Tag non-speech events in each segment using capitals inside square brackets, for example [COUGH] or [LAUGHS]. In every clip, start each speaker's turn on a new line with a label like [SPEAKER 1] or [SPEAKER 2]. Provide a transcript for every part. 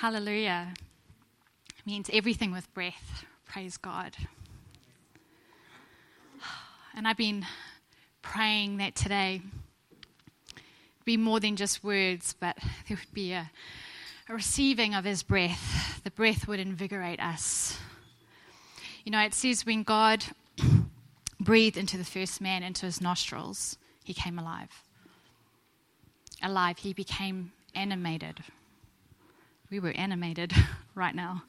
[SPEAKER 1] Hallelujah. means everything with breath. Praise God. And I've been praying that today be more than just words, but there would be a, a receiving of His breath. The breath would invigorate us. You know, it says when God [CLEARS THROAT] breathed into the first man, into his nostrils, he came alive. Alive, he became animated. We were animated [LAUGHS] right now.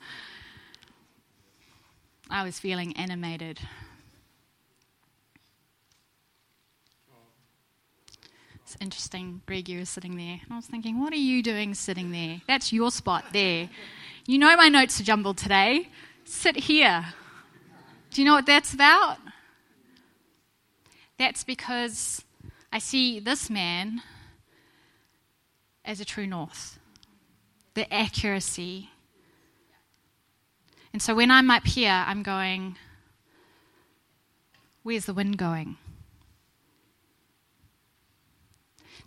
[SPEAKER 1] I was feeling animated. It's interesting, Greg, you were sitting there. And I was thinking, what are you doing sitting there? That's your spot there. You know my notes are jumbled today. Sit here. Do you know what that's about? That's because I see this man as a true north, the accuracy. And so when I'm up here, I'm going, where's the wind going?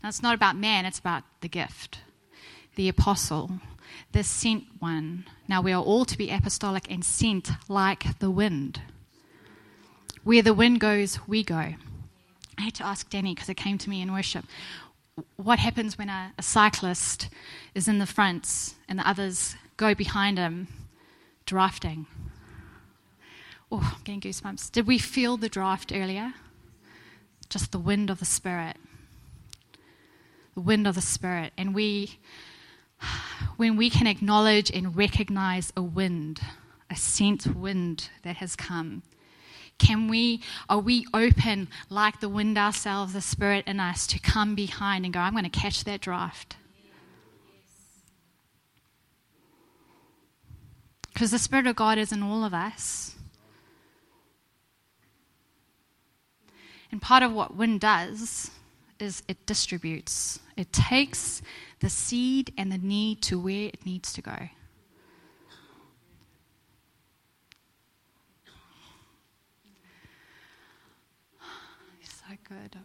[SPEAKER 1] Now, it's not about man, it's about the gift, the apostle, the sent one. Now, we are all to be apostolic and sent like the wind. Where the wind goes, we go. I had to ask Danny because it came to me in worship. What happens when a, a cyclist is in the front and the others go behind him drafting? Oh, I'm getting goosebumps. Did we feel the draft earlier? Just the wind of the Spirit the wind of the Spirit. And we, when we can acknowledge and recognize a wind, a sent wind that has come, can we, are we open like the wind ourselves, the Spirit in us, to come behind and go, I'm going to catch that draft? Because the Spirit of God is in all of us. And part of what wind does is it distributes. It takes the seed and the need to where it needs to go. So good.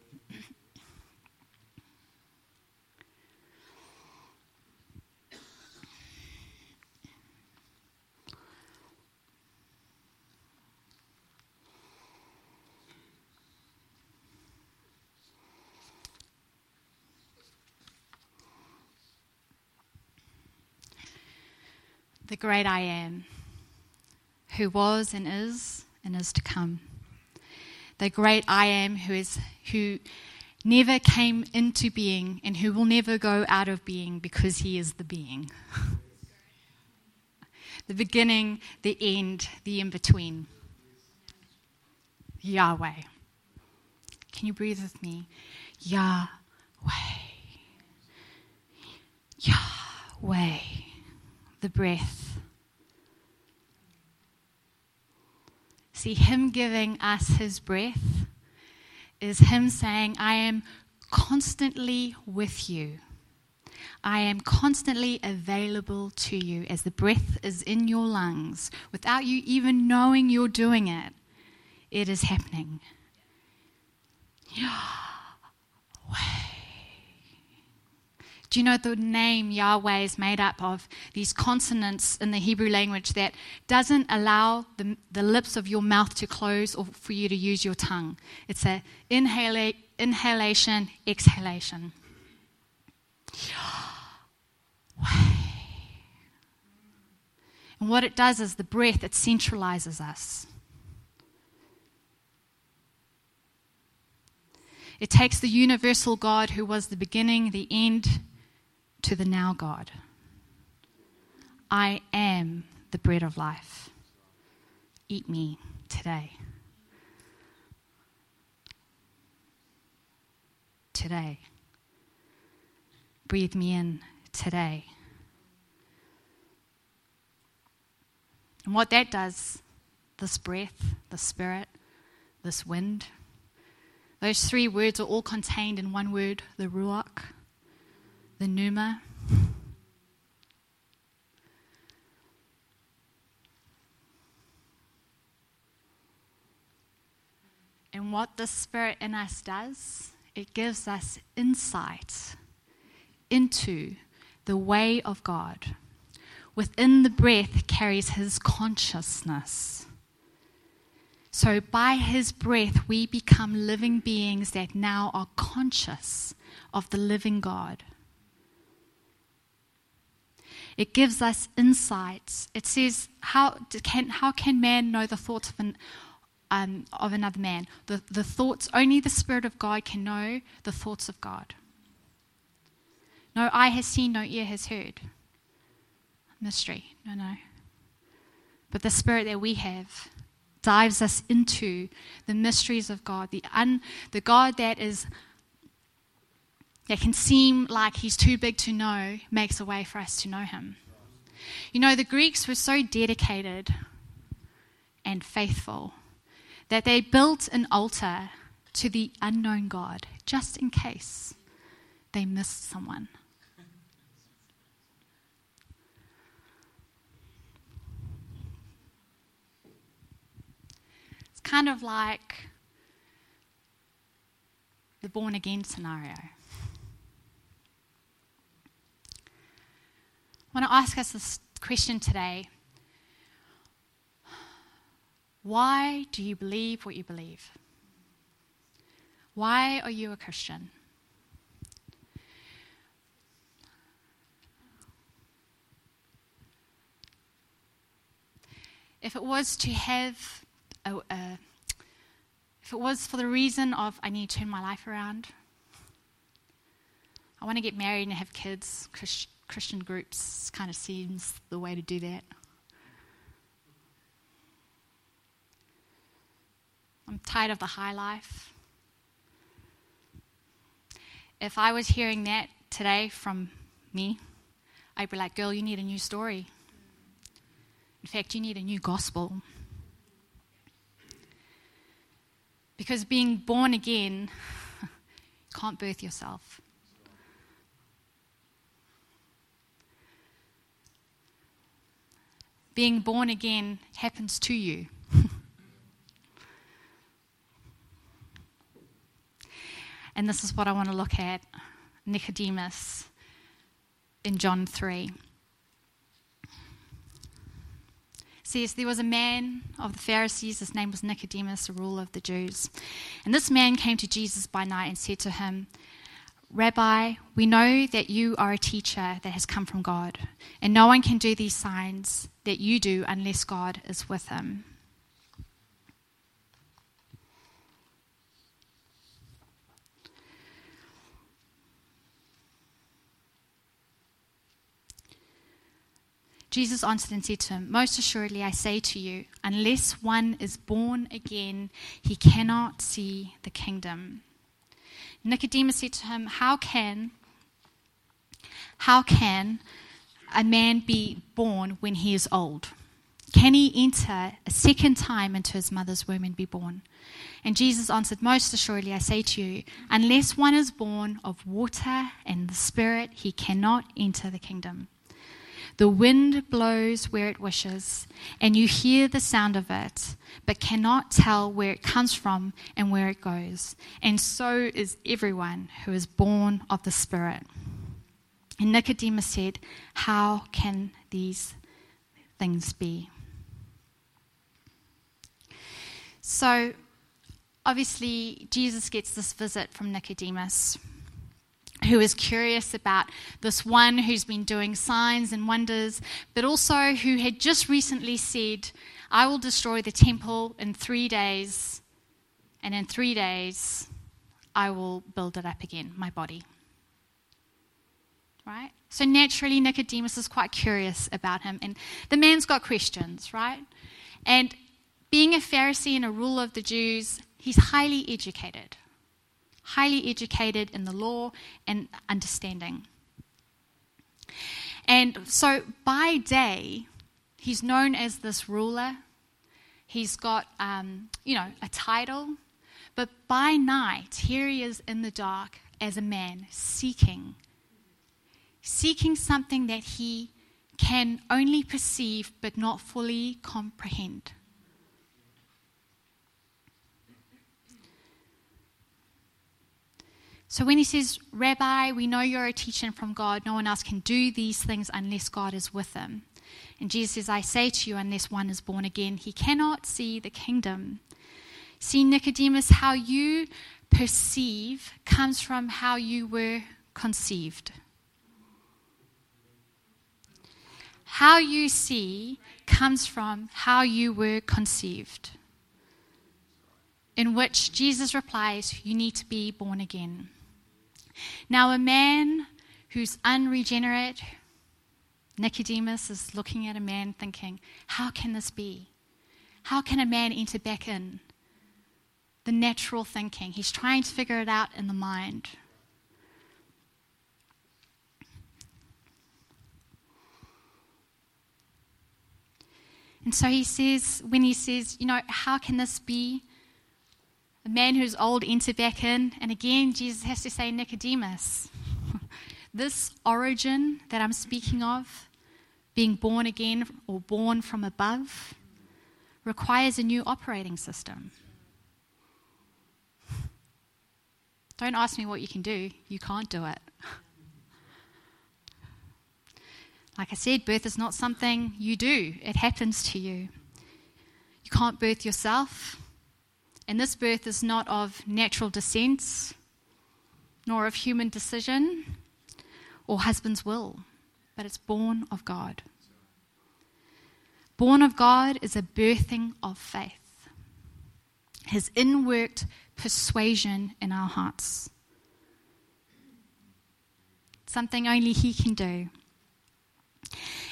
[SPEAKER 1] the great I am, who was and is and is to come. The great I am who is who never came into being and who will never go out of being because he is the being. [LAUGHS] the beginning, the end, the in between. Yahweh. Can you breathe with me? Yahweh. Yahweh the breath. See, Him giving us His breath is Him saying, I am constantly with you. I am constantly available to you as the breath is in your lungs without you even knowing you're doing it. It is happening. Yahweh. Do you know the name Yahweh is made up of these consonants in the Hebrew language that doesn't allow the, the lips of your mouth to close or for you to use your tongue? It's a inhala- inhalation, exhalation. [GASPS] And what it does is the breath, it centralizes us. It takes the universal God who was the beginning, the end, to the now God. I am the bread of life. Eat me today. Today. Breathe me in today. And what that does, this breath, the spirit, this wind, those three words are all contained in one word, the Ruach the pneuma. And what the Spirit in us does, it gives us insight into the way of God, within the breath carries his consciousness. So, by his breath, we become living beings that now are conscious of the living God. It gives us insights. It says, How can, how can man know the thoughts of, an, um, of another man? The, the thoughts, only the Spirit of God can know the thoughts of God. No eye has seen, no ear has heard. Mystery, no, no. But the Spirit that we have dives us into the mysteries of God, the, un, the God that is that can seem like he's too big to know, makes a way for us to know him. You know, the Greeks were so dedicated and faithful that they built an altar to the unknown God just in case they missed someone. It's kind of like the born again scenario. I want to ask us this question today Why do you believe what you believe? Why are you a Christian? If it was to have a, a, if it was for the reason of I need to turn my life around, I want to get married and have kids, Christ, Christian groups kind of seems the way to do that. I'm tired of the high life. If I was hearing that today from me, I'd be like, girl, you need a new story. In fact, you need a new gospel. Because being born again [LAUGHS] can't birth yourself. Being born again happens to you. [LAUGHS] and this is what I want to look at Nicodemus in John 3. says there was a man of the Pharisees, his name was Nicodemus, a ruler of the Jews. And this man came to Jesus by night and said to him, Rabbi, we know that you are a teacher that has come from God, and no one can do these signs that you do unless God is with him. Jesus answered and said to him, Most assuredly I say to you, unless one is born again, he cannot see the kingdom. Nicodemus said to him, How can how can a man be born when he is old? Can he enter a second time into his mother's womb and be born? And Jesus answered, Most assuredly, I say to you, unless one is born of water and the Spirit, he cannot enter the kingdom. The wind blows where it wishes, and you hear the sound of it, but cannot tell where it comes from and where it goes. And so is everyone who is born of the Spirit. And Nicodemus said, How can these things be? So, obviously, Jesus gets this visit from Nicodemus who is curious about this one who's been doing signs and wonders, but also who had just recently said, I will destroy the temple in three days, and in three days I will build it up again, my body. Right? So naturally, Nicodemus is quite curious about him, and the man's got questions, right? And being a Pharisee and a ruler of the Jews, he's highly educated highly educated in the law and understanding. And so by day, he's known as this ruler. He's got, um, you know, a title. But by night, here he is in the dark as a man seeking, seeking something that he can only perceive but not fully comprehend. So when he says, Rabbi, we know you're a teacher from God, no one else can do these things unless God is with them. And Jesus says, I say to you, unless one is born again, he cannot see the kingdom. See, Nicodemus, how you perceive comes from how you were conceived. How you see comes from how you were conceived. In which Jesus replies, You need to be born again. Now, a man who's unregenerate, Nicodemus is looking at a man thinking, How can this be? How can a man enter back in? The natural thinking. He's trying to figure it out in the mind. And so he says, when he says, you know, how can this be? A man who's old enter back in. And again, Jesus has to say, Nicodemus, [LAUGHS] this origin that I'm speaking of, being born again or born from above, requires a new operating system. [LAUGHS] Don't ask me what you can do, you can't do it. [LAUGHS] Like I said, birth is not something you do, it happens to you. You can't birth yourself. And this birth is not of natural descent, nor of human decision or husband's will, but it's born of God. Born of God is a birthing of faith, his inworked persuasion in our hearts. Something only he can do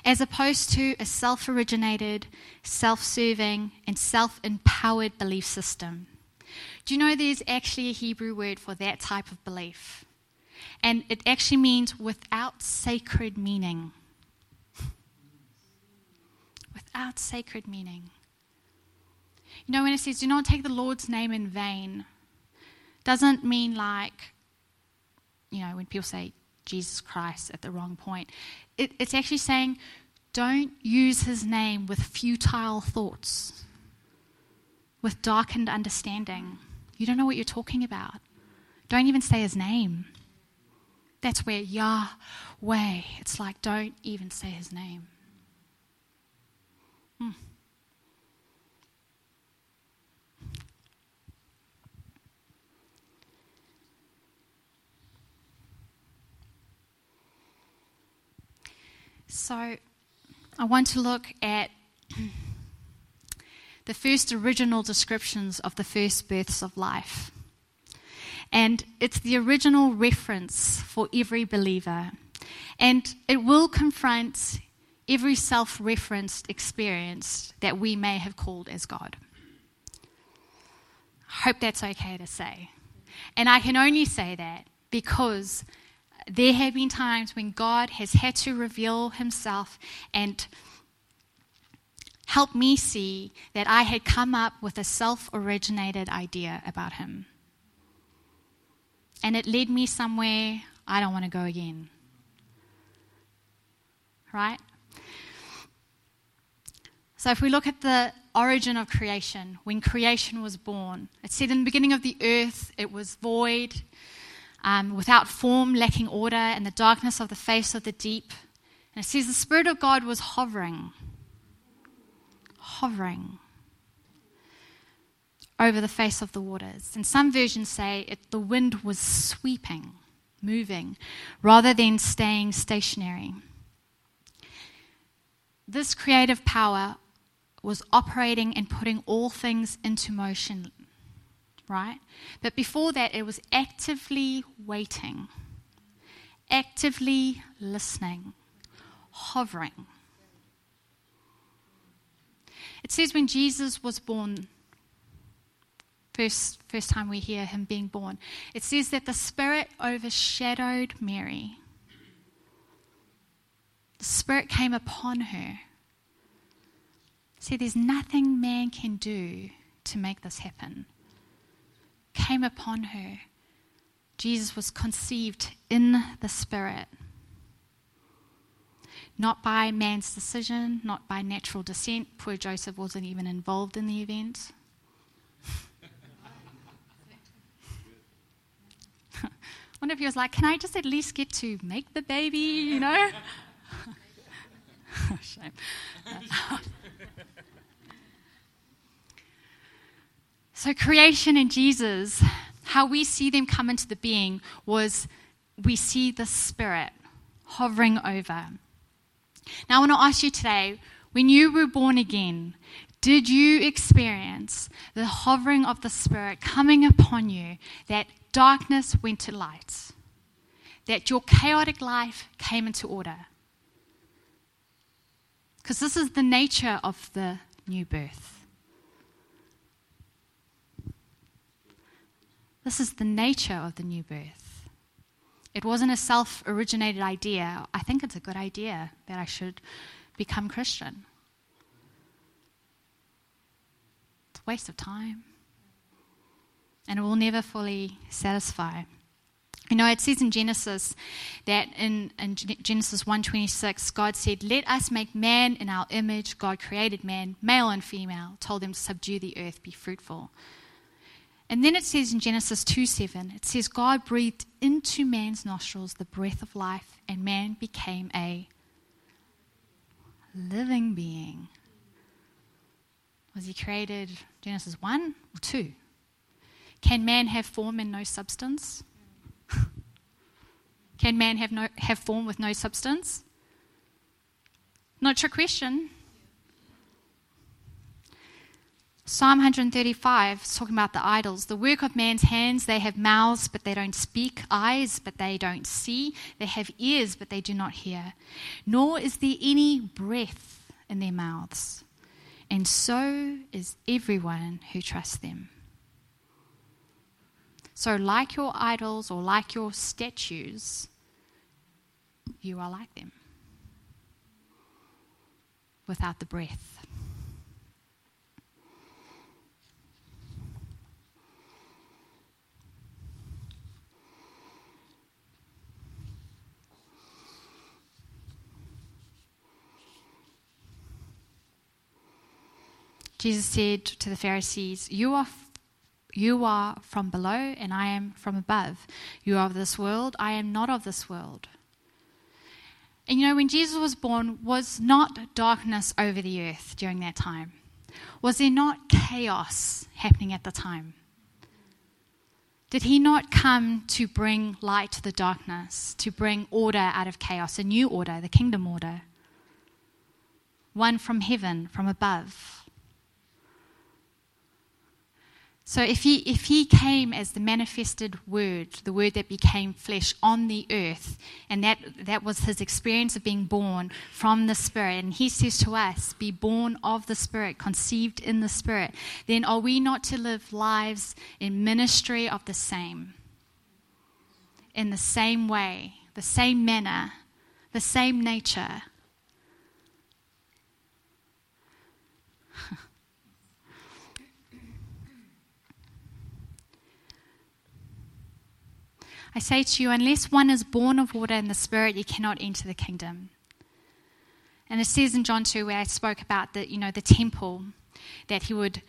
[SPEAKER 1] as opposed to a self originated, self serving, and self empowered belief system. Do you know there's actually a Hebrew word for that type of belief? And it actually means without sacred meaning. without sacred meaning. You know, when it says, do not take the Lord's name in vain, doesn't mean like, you know, when people say Jesus Christ at the wrong point. It, it's actually saying, don't use his name with futile thoughts, with darkened understanding. You don't know what you're talking about. Don't even say his name. That's where Yahweh, it's like, don't even say his name. Hmm. So, I want to look at [CLEARS THROAT] the first original descriptions of the first births of life. And it's the original reference for every believer. And it will confront every self referenced experience that we may have called as God. I hope that's okay to say. And I can only say that because there have been times when God has had to reveal himself and help me see that I had come up with a self originated idea about him. And it led me somewhere I don't want to go again. Right? So, if we look at the origin of creation, when creation was born, it said in the beginning of the earth it was void, um, without form, lacking order, and the darkness of the face of the deep. And it says the Spirit of God was hovering, hovering over the face of the waters. And some versions say it, the wind was sweeping, moving, rather than staying stationary. This creative power was operating and putting all things into motion right? But before that, it was actively waiting, actively listening, hovering. It says when Jesus was born, first, first time we hear him being born, it says that the Spirit overshadowed Mary. The Spirit came upon her. See, there's nothing man can do to make this happen came upon her. Jesus was conceived in the Spirit. Not by man's decision, not by natural descent. Poor Joseph wasn't even involved in the event. [LAUGHS] wonder if he was like, Can I just at least get to make the baby, you know? [LAUGHS] Shame. So, creation in Jesus, how we see them come into the being was we see the Spirit hovering over. Now, I want to ask you today when you were born again, did you experience the hovering of the Spirit coming upon you that darkness went to light? That your chaotic life came into order? Because this is the nature of the new birth. This is the nature of the new birth. It wasn't a self originated idea. I think it's a good idea that I should become Christian. It's a waste of time. And it will never fully satisfy. You know, it says in Genesis that in, in Genesis 1.26, God said, Let us make man in our image. God created man, male and female, told them to subdue the earth, be fruitful. And then it says in Genesis 2 7, it says, God breathed into man's nostrils the breath of life, and man became a living being. Was he created Genesis 1 or 2? Can man have form and no substance? [LAUGHS] Can man have, no, have form with no substance? Not your question. Psalm 135 is talking about the idols. The work of man's hands, they have mouths, but they don't speak, eyes, but they don't see, they have ears, but they do not hear. Nor is there any breath in their mouths and so is everyone who trusts them. So, like your idols or like your statues, you are like them without the breath. Jesus said to the Pharisees, You are, you are from below, and I am from above. You are of this world, I am not of this world. And you know, when Jesus was born, was not darkness over the earth during that time? Was there not chaos happening at the time? Did he not come to bring light to the darkness, to bring order out of chaos, a new order, the kingdom order? One from heaven, from above. So if he, if he came as the manifested word, the word that became flesh on the earth, and that, that was his experience of being born from the Spirit, and he says to us, be born of the Spirit, conceived in the Spirit, then are we not to live lives in ministry of the same? In the same way, the same manner, the same nature? [LAUGHS] I say to you, unless one is born of water and the Spirit, you cannot enter the kingdom. And it says in John 2, where I spoke about the, you know, the temple, that he would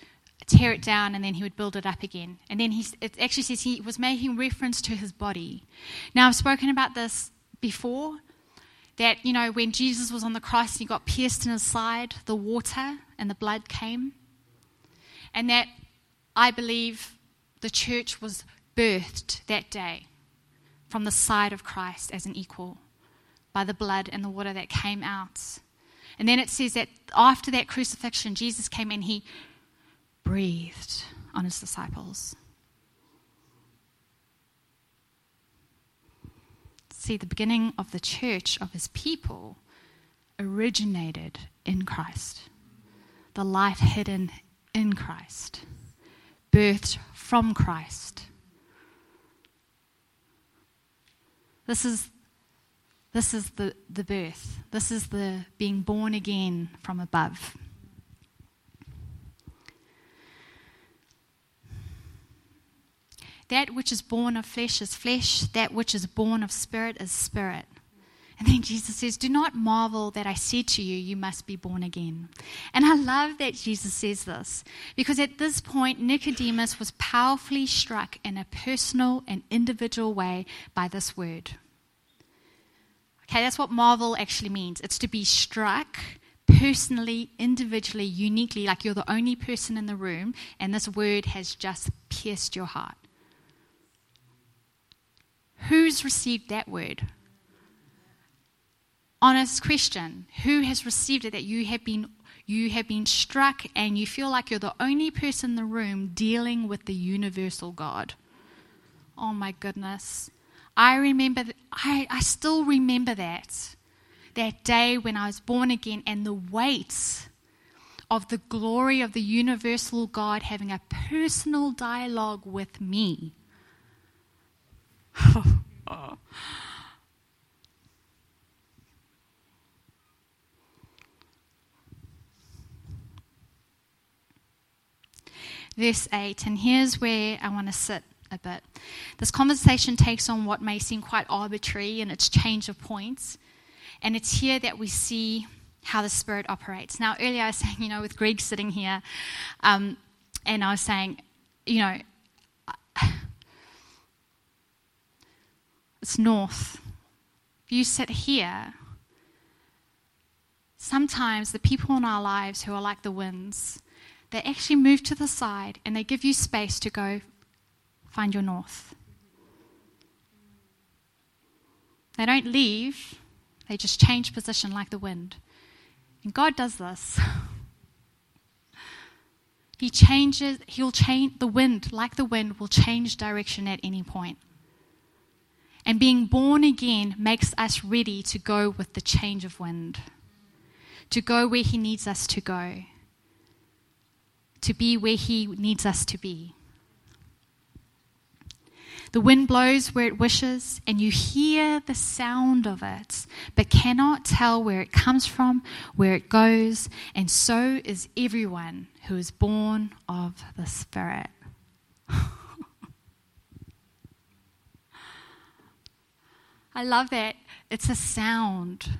[SPEAKER 1] tear it down and then he would build it up again. And then he, it actually says he was making reference to his body. Now, I've spoken about this before, that, you know, when Jesus was on the cross and he got pierced in his side, the water and the blood came. And that I believe the church was birthed that day from the side of Christ as an equal by the blood and the water that came out. And then it says that after that crucifixion, Jesus came and he breathed on his disciples. See, the beginning of the church, of his people, originated in Christ. The life hidden in Christ, birthed from Christ. This is, this is the, the birth. This is the being born again from above. That which is born of flesh is flesh, that which is born of spirit is spirit. And then Jesus says, Do not marvel that I said to you, you must be born again. And I love that Jesus says this because at this point, Nicodemus was powerfully struck in a personal and individual way by this word. Okay, that's what marvel actually means it's to be struck personally, individually, uniquely, like you're the only person in the room, and this word has just pierced your heart. Who's received that word? Honest question who has received it that you have been you have been struck and you feel like you're the only person in the room dealing with the universal God. Oh my goodness. I remember, I, I still remember that. That day when I was born again and the weight of the glory of the universal God having a personal dialogue with me. [LAUGHS] Oh. Verse 8, and here's where I want to sit a bit. This conversation takes on what may seem quite arbitrary in its change of points, and it's here that we see how the Spirit operates. Now, earlier I was saying, you know, with Greg sitting here, um, and I was saying, you know, it's north. If you sit here, sometimes the people in our lives who are like the winds, they actually move to the side and they give you space to go find your north. They don't leave, they just change position like the wind. And God does this. [LAUGHS] He changes, he'll change the wind, like the wind, will change direction at any point. And being born again makes us ready to go with the change of wind, to go where he needs us to go to be where He needs us to be. The wind blows where it wishes, and you hear the sound of it, but cannot tell where it comes from, where it goes, and so is everyone who is born of the Spirit. [LAUGHS] I love that. It's a sound.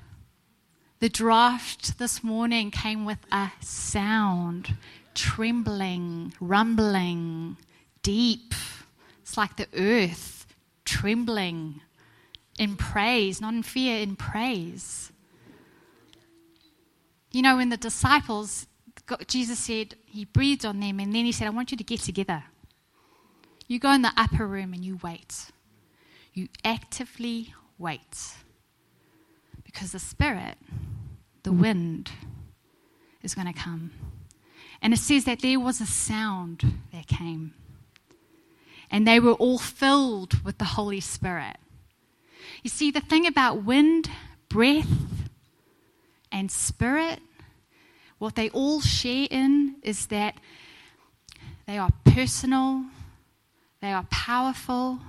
[SPEAKER 1] The draft this morning came with a sound trembling, rumbling, deep. It's like the earth trembling in praise, not in fear, in praise. You know, when the disciples, Jesus said, He breathed on them, and then He said, I want you to get together. You go in the upper room and you wait. You actively wait. Because the Spirit, the wind, is going to come. And it says that there was a sound that came. And they were all filled with the Holy Spirit. You see, the thing about wind, breath, and spirit, what they all share in is that they are personal, they are powerful,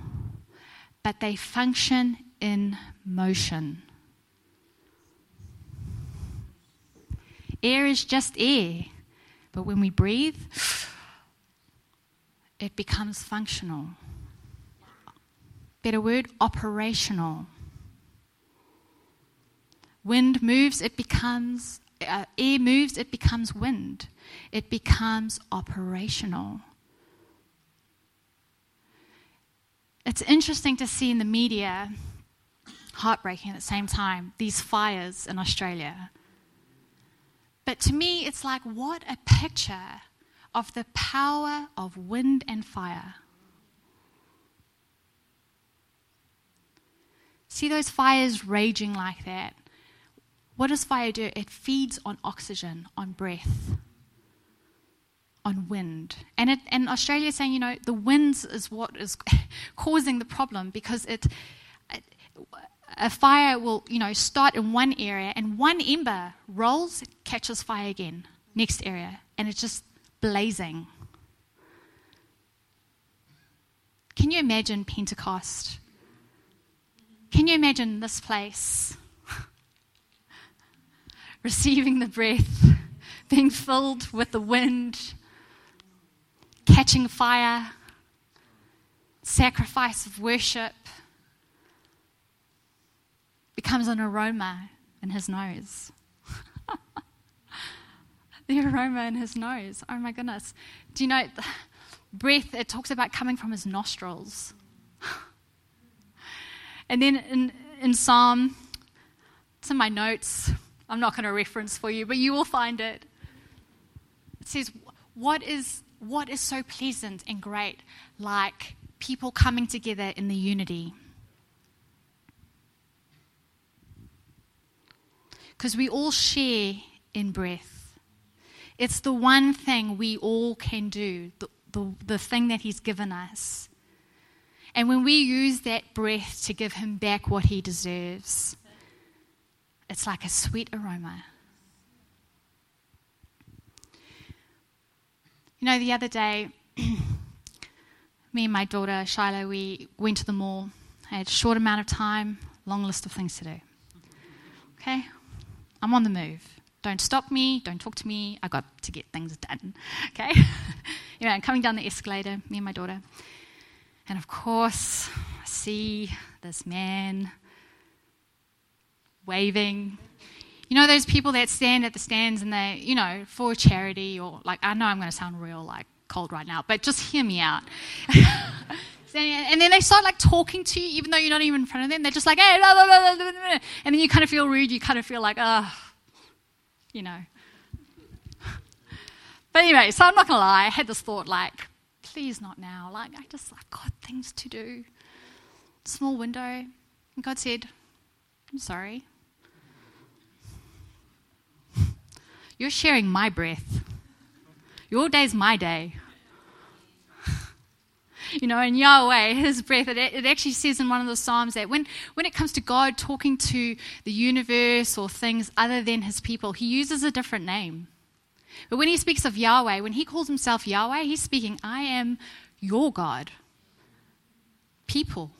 [SPEAKER 1] but they function in motion. Air is just air. But when we breathe, it becomes functional. Better word, operational. Wind moves, it becomes, uh, air moves, it becomes wind. It becomes operational. It's interesting to see in the media, heartbreaking at the same time, these fires in Australia. But to me, it's like what a picture of the power of wind and fire. See those fires raging like that? What does fire do? It feeds on oxygen, on breath, on wind. And, it, and Australia is saying, you know, the winds is what is [LAUGHS] causing the problem because it, it a fire will, you know, start in one area and one ember rolls, catches fire again, next area, and it's just blazing. Can you imagine Pentecost? Can you imagine this place? [LAUGHS] Receiving the breath, [LAUGHS] being filled with the wind, catching fire, sacrifice of worship becomes an aroma in his nose. [LAUGHS] the aroma in his nose. Oh my goodness. Do you know, [SIGHS] breath, it talks about coming from his nostrils. [LAUGHS] and then in, in Psalm, it's in my notes. I'm not going to reference for you, but you will find it. It says, What is, what is so pleasant and great like people coming together in the unity? Because we all share in breath. It's the one thing we all can do, the, the, the thing that He's given us. And when we use that breath to give Him back what He deserves, it's like a sweet aroma. You know, the other day, [CLEARS THROAT] me and my daughter Shiloh, we went to the mall. I had a short amount of time, long list of things to do. Okay? I'm on the move. Don't stop me, don't talk to me. I got to get things done. [LAUGHS] Okay? [LAUGHS] anyway, I'm coming down the escalator, me and my daughter. And of course, I see this man waving. You know those people that stand at the stands and they, you know, for charity or like I know I'm going to sound real like cold right now, but just hear me out. [LAUGHS] and then they start like talking to you, even though you're not even in front of them. They're just like, hey, blah, blah, blah, blah, blah. and then you kind of feel rude. You kind of feel like, oh, you know. [LAUGHS] But anyway, so I'm not gonna lie. I had this thought like, please not now. Like I just I've got things to do. Small window, and God said, I'm sorry. [LAUGHS] You're sharing my breath. Your day's my day. You know, and Yahweh, [LAUGHS] his breath, it, it actually says in one of the Psalms that when, when it comes to God talking to the universe or things other than his people, he uses a different name. But when he speaks of Yahweh, when he calls himself Yahweh, he's speaking, I am your God. People.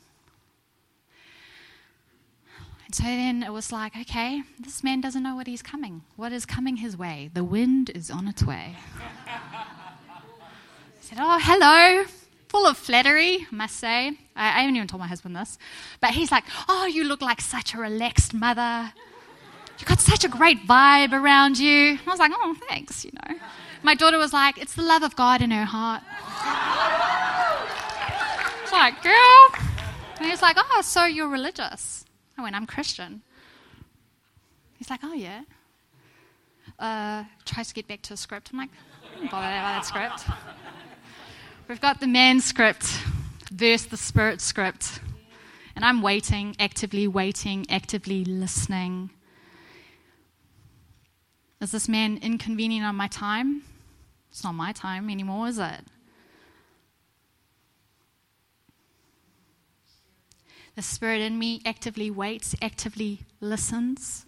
[SPEAKER 1] And so then it was like, okay, this man doesn't know what he's coming. What is coming his way? The wind is on its way. [LAUGHS] I said, oh, hello. Full of flattery, I must say. I, I haven't even told my husband this. But he's like, oh, you look like such a relaxed mother. You got such a great vibe around you. I was like, oh, thanks, you know. My daughter was like, it's the love of God in her heart. It's like, girl. And he's like, oh, so you're religious. I went, I'm Christian. He's like, oh, yeah. Uh, tries to get back to the script. I'm like, don't bother about that script. We've got the man script versus the spirit script. And I'm waiting, actively waiting, actively listening. Is this man inconvenient on my time? It's not my time anymore, is it? The Spirit in me actively waits, actively listens.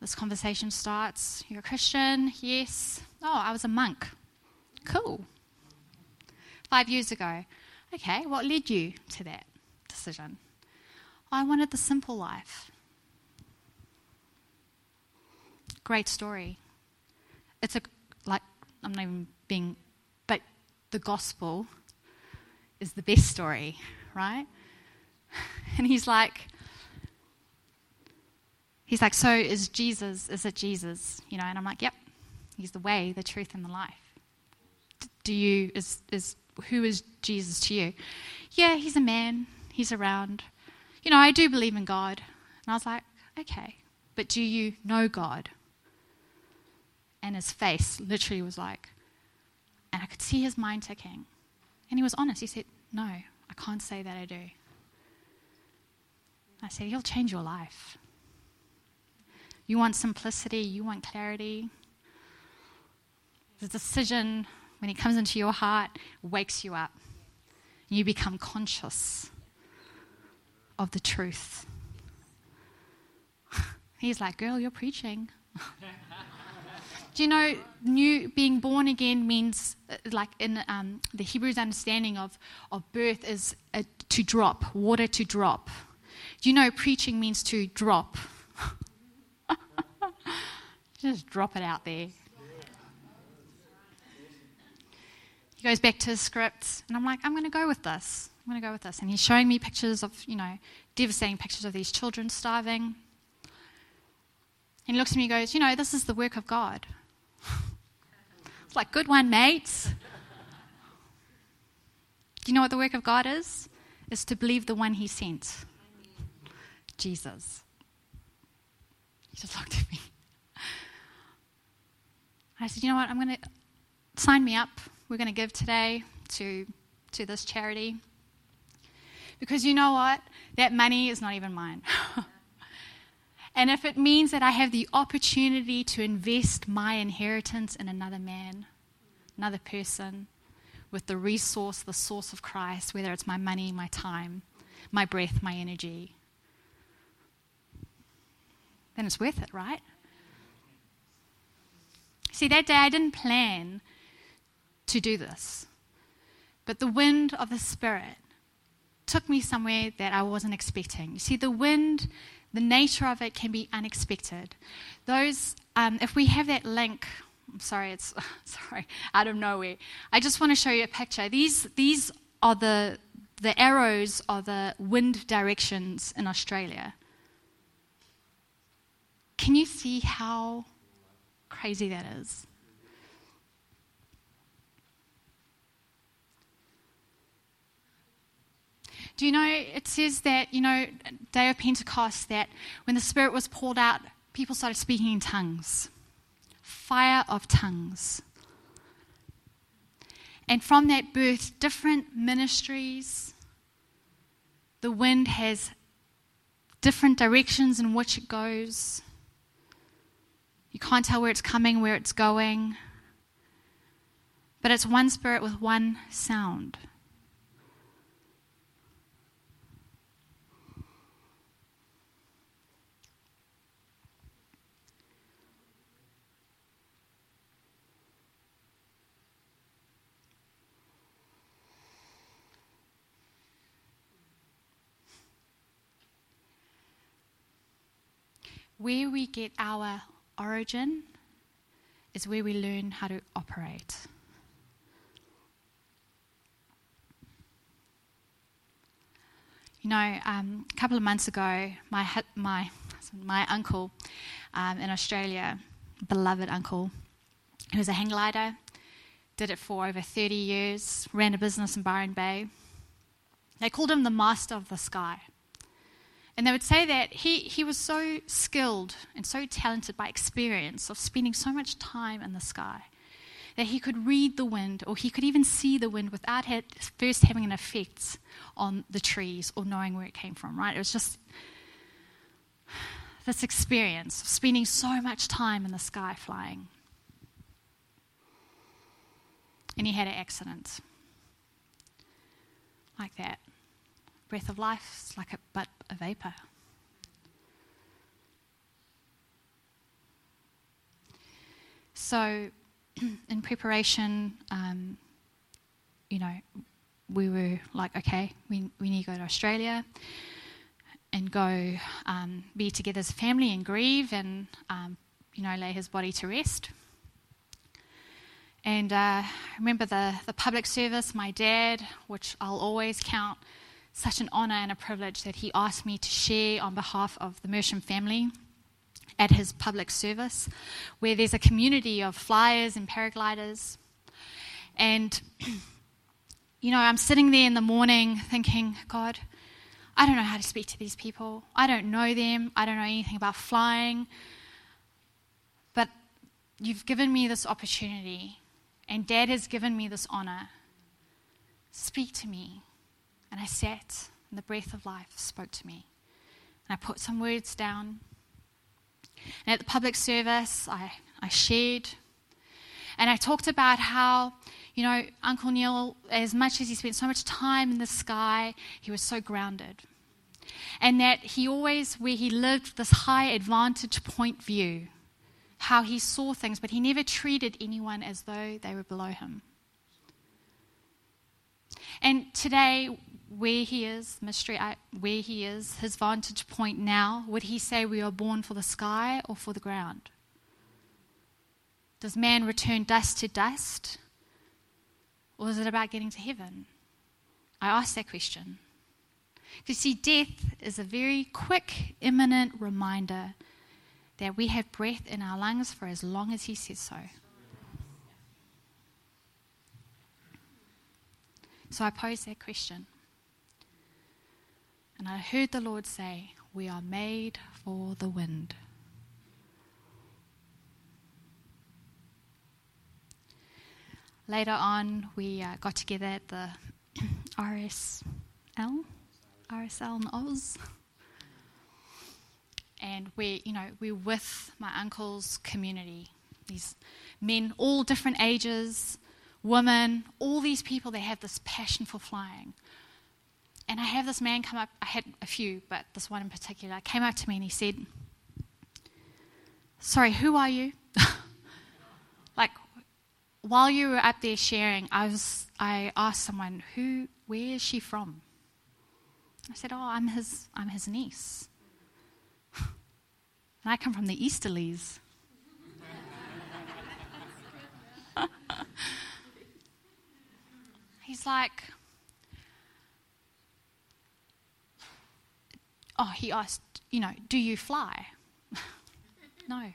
[SPEAKER 1] This conversation starts. You're a Christian? Yes. Oh, I was a monk. Cool. Five years ago. Okay, what led you to that decision? I wanted the simple life. Great story. It's a, like, I'm not even being, but the gospel is the best story, right? [LAUGHS] And he's like, he's like, so is Jesus, is it Jesus? You know, and I'm like, yep, he's the way, the truth, and the life. Do you, is, is, who is Jesus to you? Yeah, he's a man, he's around. You know, I do believe in God. And I was like, okay, but do you know God? And his face literally was like, and I could see his mind ticking. And he was honest. He said, no, I can't say that I do. I said, He'll change your life. You want simplicity, you want clarity. The decision, when it comes into your heart, wakes you up. You become conscious of the truth. [LAUGHS] He's like, Girl, you're preaching. [LAUGHS] Do you know, new being born again means, uh, like in um, the Hebrews understanding of, of birth, is uh, to drop, water to drop. Do you know preaching means to drop? [LAUGHS] Just drop it out there. You he goes back to his scripts, and I'm like, I'm going to go with this. I'm going to go with this. And he's showing me pictures of, you know, devastating pictures of these children starving. And he looks at me and goes, You know, this is the work of God. it's [LAUGHS] like, Good one, mates. Do you know what the work of God is? Is to believe the one he sent Jesus. He just looked at me. I said, You know what? I'm going to sign me up. We're going to give today to, to this charity. Because you know what? That money is not even mine. [LAUGHS] and if it means that I have the opportunity to invest my inheritance in another man, another person, with the resource, the source of Christ, whether it's my money, my time, my breath, my energy, then it's worth it, right? See, that day I didn't plan to do this, but the wind of the Spirit took me somewhere that I wasn't expecting. You see, the wind, the nature of it can be unexpected. Those, um, if we have that link, I'm sorry, it's [LAUGHS] sorry, out of nowhere. I just want to show you a picture. These, these are the, the arrows are the wind directions in Australia. Can you see how crazy that is? Do you know, it says that, you know, day of Pentecost, that when the Spirit was poured out, people started speaking in tongues. Fire of tongues. And from that birth, different ministries. The wind has different directions in which it goes. You can't tell where it's coming, where it's going. But it's one spirit with one sound. Where we get our origin is where we learn how to operate. You know, um, a couple of months ago, my, my, my uncle um, in Australia, beloved uncle, who was a hang glider, did it for over 30 years, ran a business in Byron Bay. They called him the master of the sky. And they would say that he, he was so skilled and so talented by experience of spending so much time in the sky that he could read the wind or he could even see the wind without had, first having an effect on the trees or knowing where it came from, right? It was just this experience of spending so much time in the sky flying. And he had an accident like that breath of life is like a, but a vapor. So, [CLEARS THROAT] in preparation, um, you know, we were like, okay, we, we need to go to Australia and go um, be together as a family and grieve and, um, you know, lay his body to rest. And uh, I remember the, the public service, my dad, which I'll always count such an honor and a privilege that he asked me to share on behalf of the Mersham family at his public service, where there's a community of flyers and paragliders. And, [CLEARS THROAT] you know, I'm sitting there in the morning thinking, God, I don't know how to speak to these people. I don't know them. I don't know anything about flying. But you've given me this opportunity, and Dad has given me this honor. Speak to me. And I sat, and the breath of life spoke to me. And I put some words down. And at the public service, I, I shared. And I talked about how, you know, Uncle Neil, as much as he spent so much time in the sky, he was so grounded. And that he always, where he lived, this high advantage point view, how he saw things, but he never treated anyone as though they were below him. And today, where he is, mystery, where he is, his vantage point now, would he say we are born for the sky or for the ground? Does man return dust to dust? Or is it about getting to heaven? I ask that question. Because, see, death is a very quick, imminent reminder that we have breath in our lungs for as long as He says so. So I pose that question. And I heard the Lord say, We are made for the wind. Later on, we uh, got together at the [CLEARS THROAT] RSL, RSL in Oz. And we, you know, we're with my uncle's community. These men, all different ages, women, all these people, they have this passion for flying. And I have this man come up, I had a few, but this one in particular came up to me and he said, Sorry, who are you? [LAUGHS] like, while you were up there sharing, I, was, I asked someone, who, where is she from? I said, Oh, I'm his, I'm his niece. [LAUGHS] and I come from the Easterlies. [LAUGHS] He's like, Oh, he asked, you know, do you fly? [LAUGHS] no.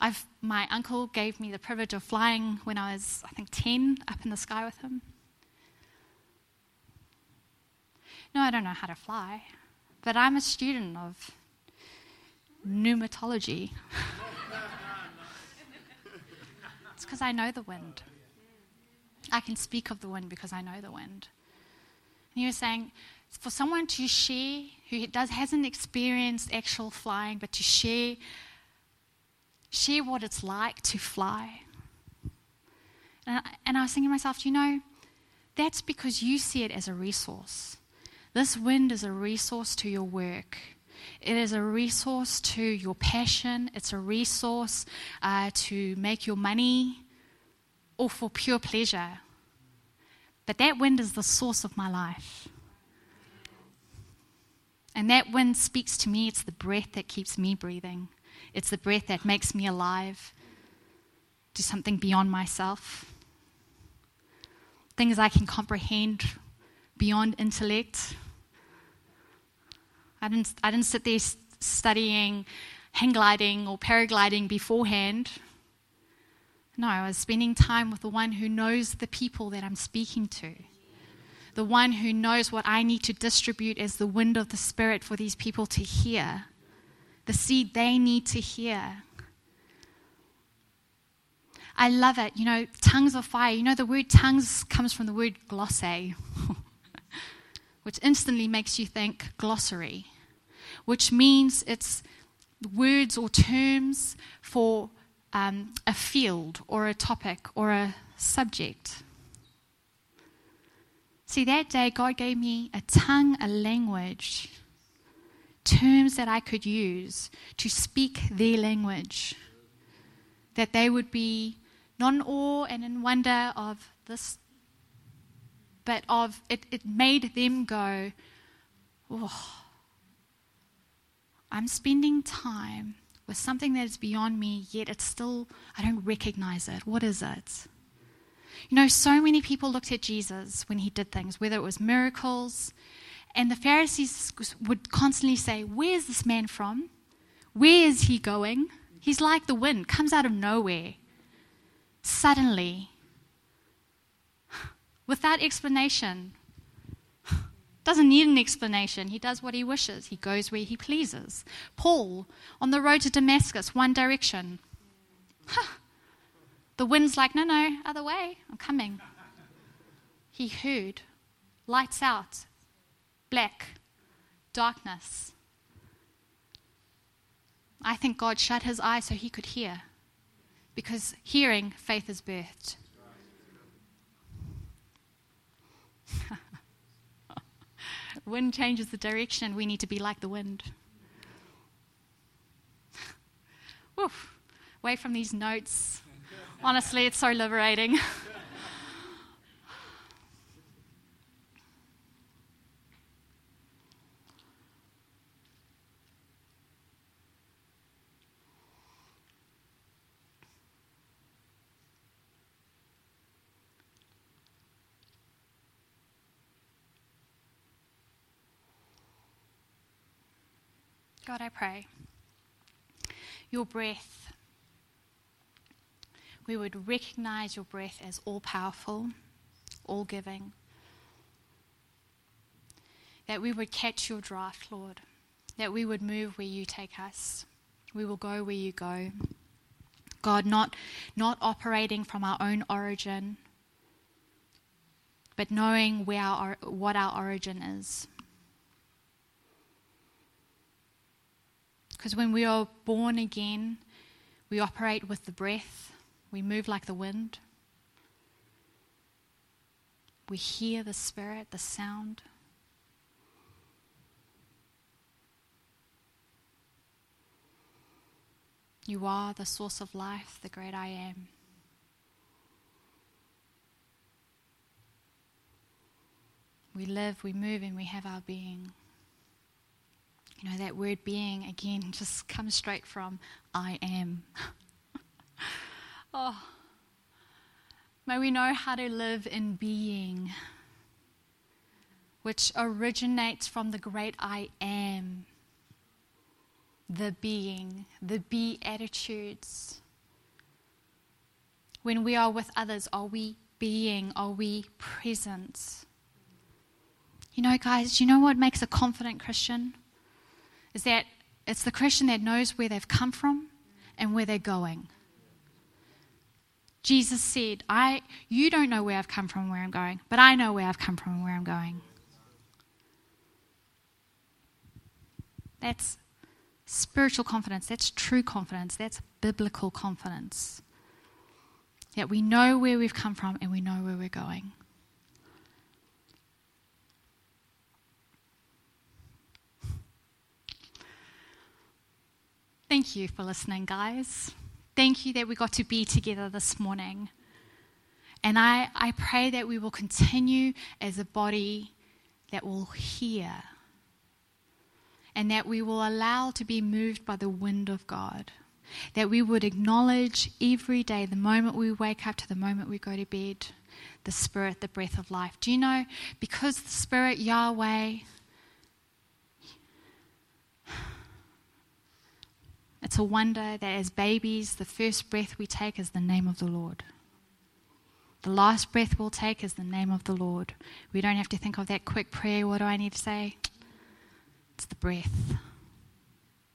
[SPEAKER 1] I've, my uncle gave me the privilege of flying when I was, I think, 10 up in the sky with him. No, I don't know how to fly, but I'm a student of pneumatology. [LAUGHS] it's because I know the wind. I can speak of the wind because I know the wind. And he was saying, for someone to share who does hasn't experienced actual flying, but to share share what it's like to fly. And I, and I was thinking to myself, you know, that's because you see it as a resource. This wind is a resource to your work. It is a resource to your passion. It's a resource uh, to make your money or for pure pleasure. But that wind is the source of my life. And that wind speaks to me. It's the breath that keeps me breathing, it's the breath that makes me alive, do something beyond myself. Things I can comprehend beyond intellect. I didn't, I didn't sit there studying hang gliding or paragliding beforehand. No, I was spending time with the one who knows the people that I'm speaking to the one who knows what I need to distribute as the wind of the Spirit for these people to hear, the seed they need to hear. I love it. You know, tongues of fire. You know, the word tongues comes from the word glosse, [LAUGHS] which instantly makes you think glossary, which means it's words or terms for um, a field or a topic or a subject. See, that day, God gave me a tongue, a language, terms that I could use to speak their language. That they would be not in awe and in wonder of this, but of it, it made them go, oh, I'm spending time with something that is beyond me, yet it's still, I don't recognize it. What is it? You know, so many people looked at Jesus when he did things, whether it was miracles, and the Pharisees would constantly say, Where's this man from? Where is he going? He's like the wind, comes out of nowhere. Suddenly, [SIGHS] without explanation, [SIGHS] doesn't need an explanation. He does what he wishes. He goes where he pleases. Paul, on the road to Damascus, one direction. [SIGHS] Huh. The wind's like, no, no, other way, I'm coming. He heard, lights out, black, darkness. I think God shut his eyes so he could hear, because hearing, faith is birthed. [LAUGHS] wind changes the direction, we need to be like the wind. [LAUGHS] Woof. Away from these notes. Honestly, it's so liberating. [LAUGHS] God, I pray your breath we would recognize your breath as all powerful, all giving. That we would catch your draft, Lord. That we would move where you take us. We will go where you go. God, not, not operating from our own origin, but knowing where our, what our origin is. Because when we are born again, we operate with the breath, we move like the wind, we hear the Spirit, the sound. You are the source of life, the great I am. We live, we move, and we have our being. You know, that word being, again, [LAUGHS] just comes straight from I am. Oh, may we know how to live in being, which originates from the great I am the being, the be attitudes. When we are with others, are we being? Are we present? You know, guys, you know what makes a confident Christian? Is that it's the Christian that knows where they've come from and where they're going. Jesus said, I, You don't know where I've come from where I'm going, but I know where I've come from and where I'm going. That's spiritual confidence, that's true confidence, that's biblical confidence. That we know where we've come from and we know where we're going. Thank you for listening, guys. Thank you that we got to be together this morning. And I, I pray that we will continue as a body that will hear and that we will allow to be moved by the wind of God. That we would acknowledge every day, the moment we wake up to the moment we go to bed, the Spirit, the breath of life. Do you know, because the Spirit, Yahweh, it's a wonder that as babies, the first breath we take is the name of the Lord. The last breath we'll take is the name of the Lord. We don't have to think of that quick prayer. What do I need to say? It's the breath.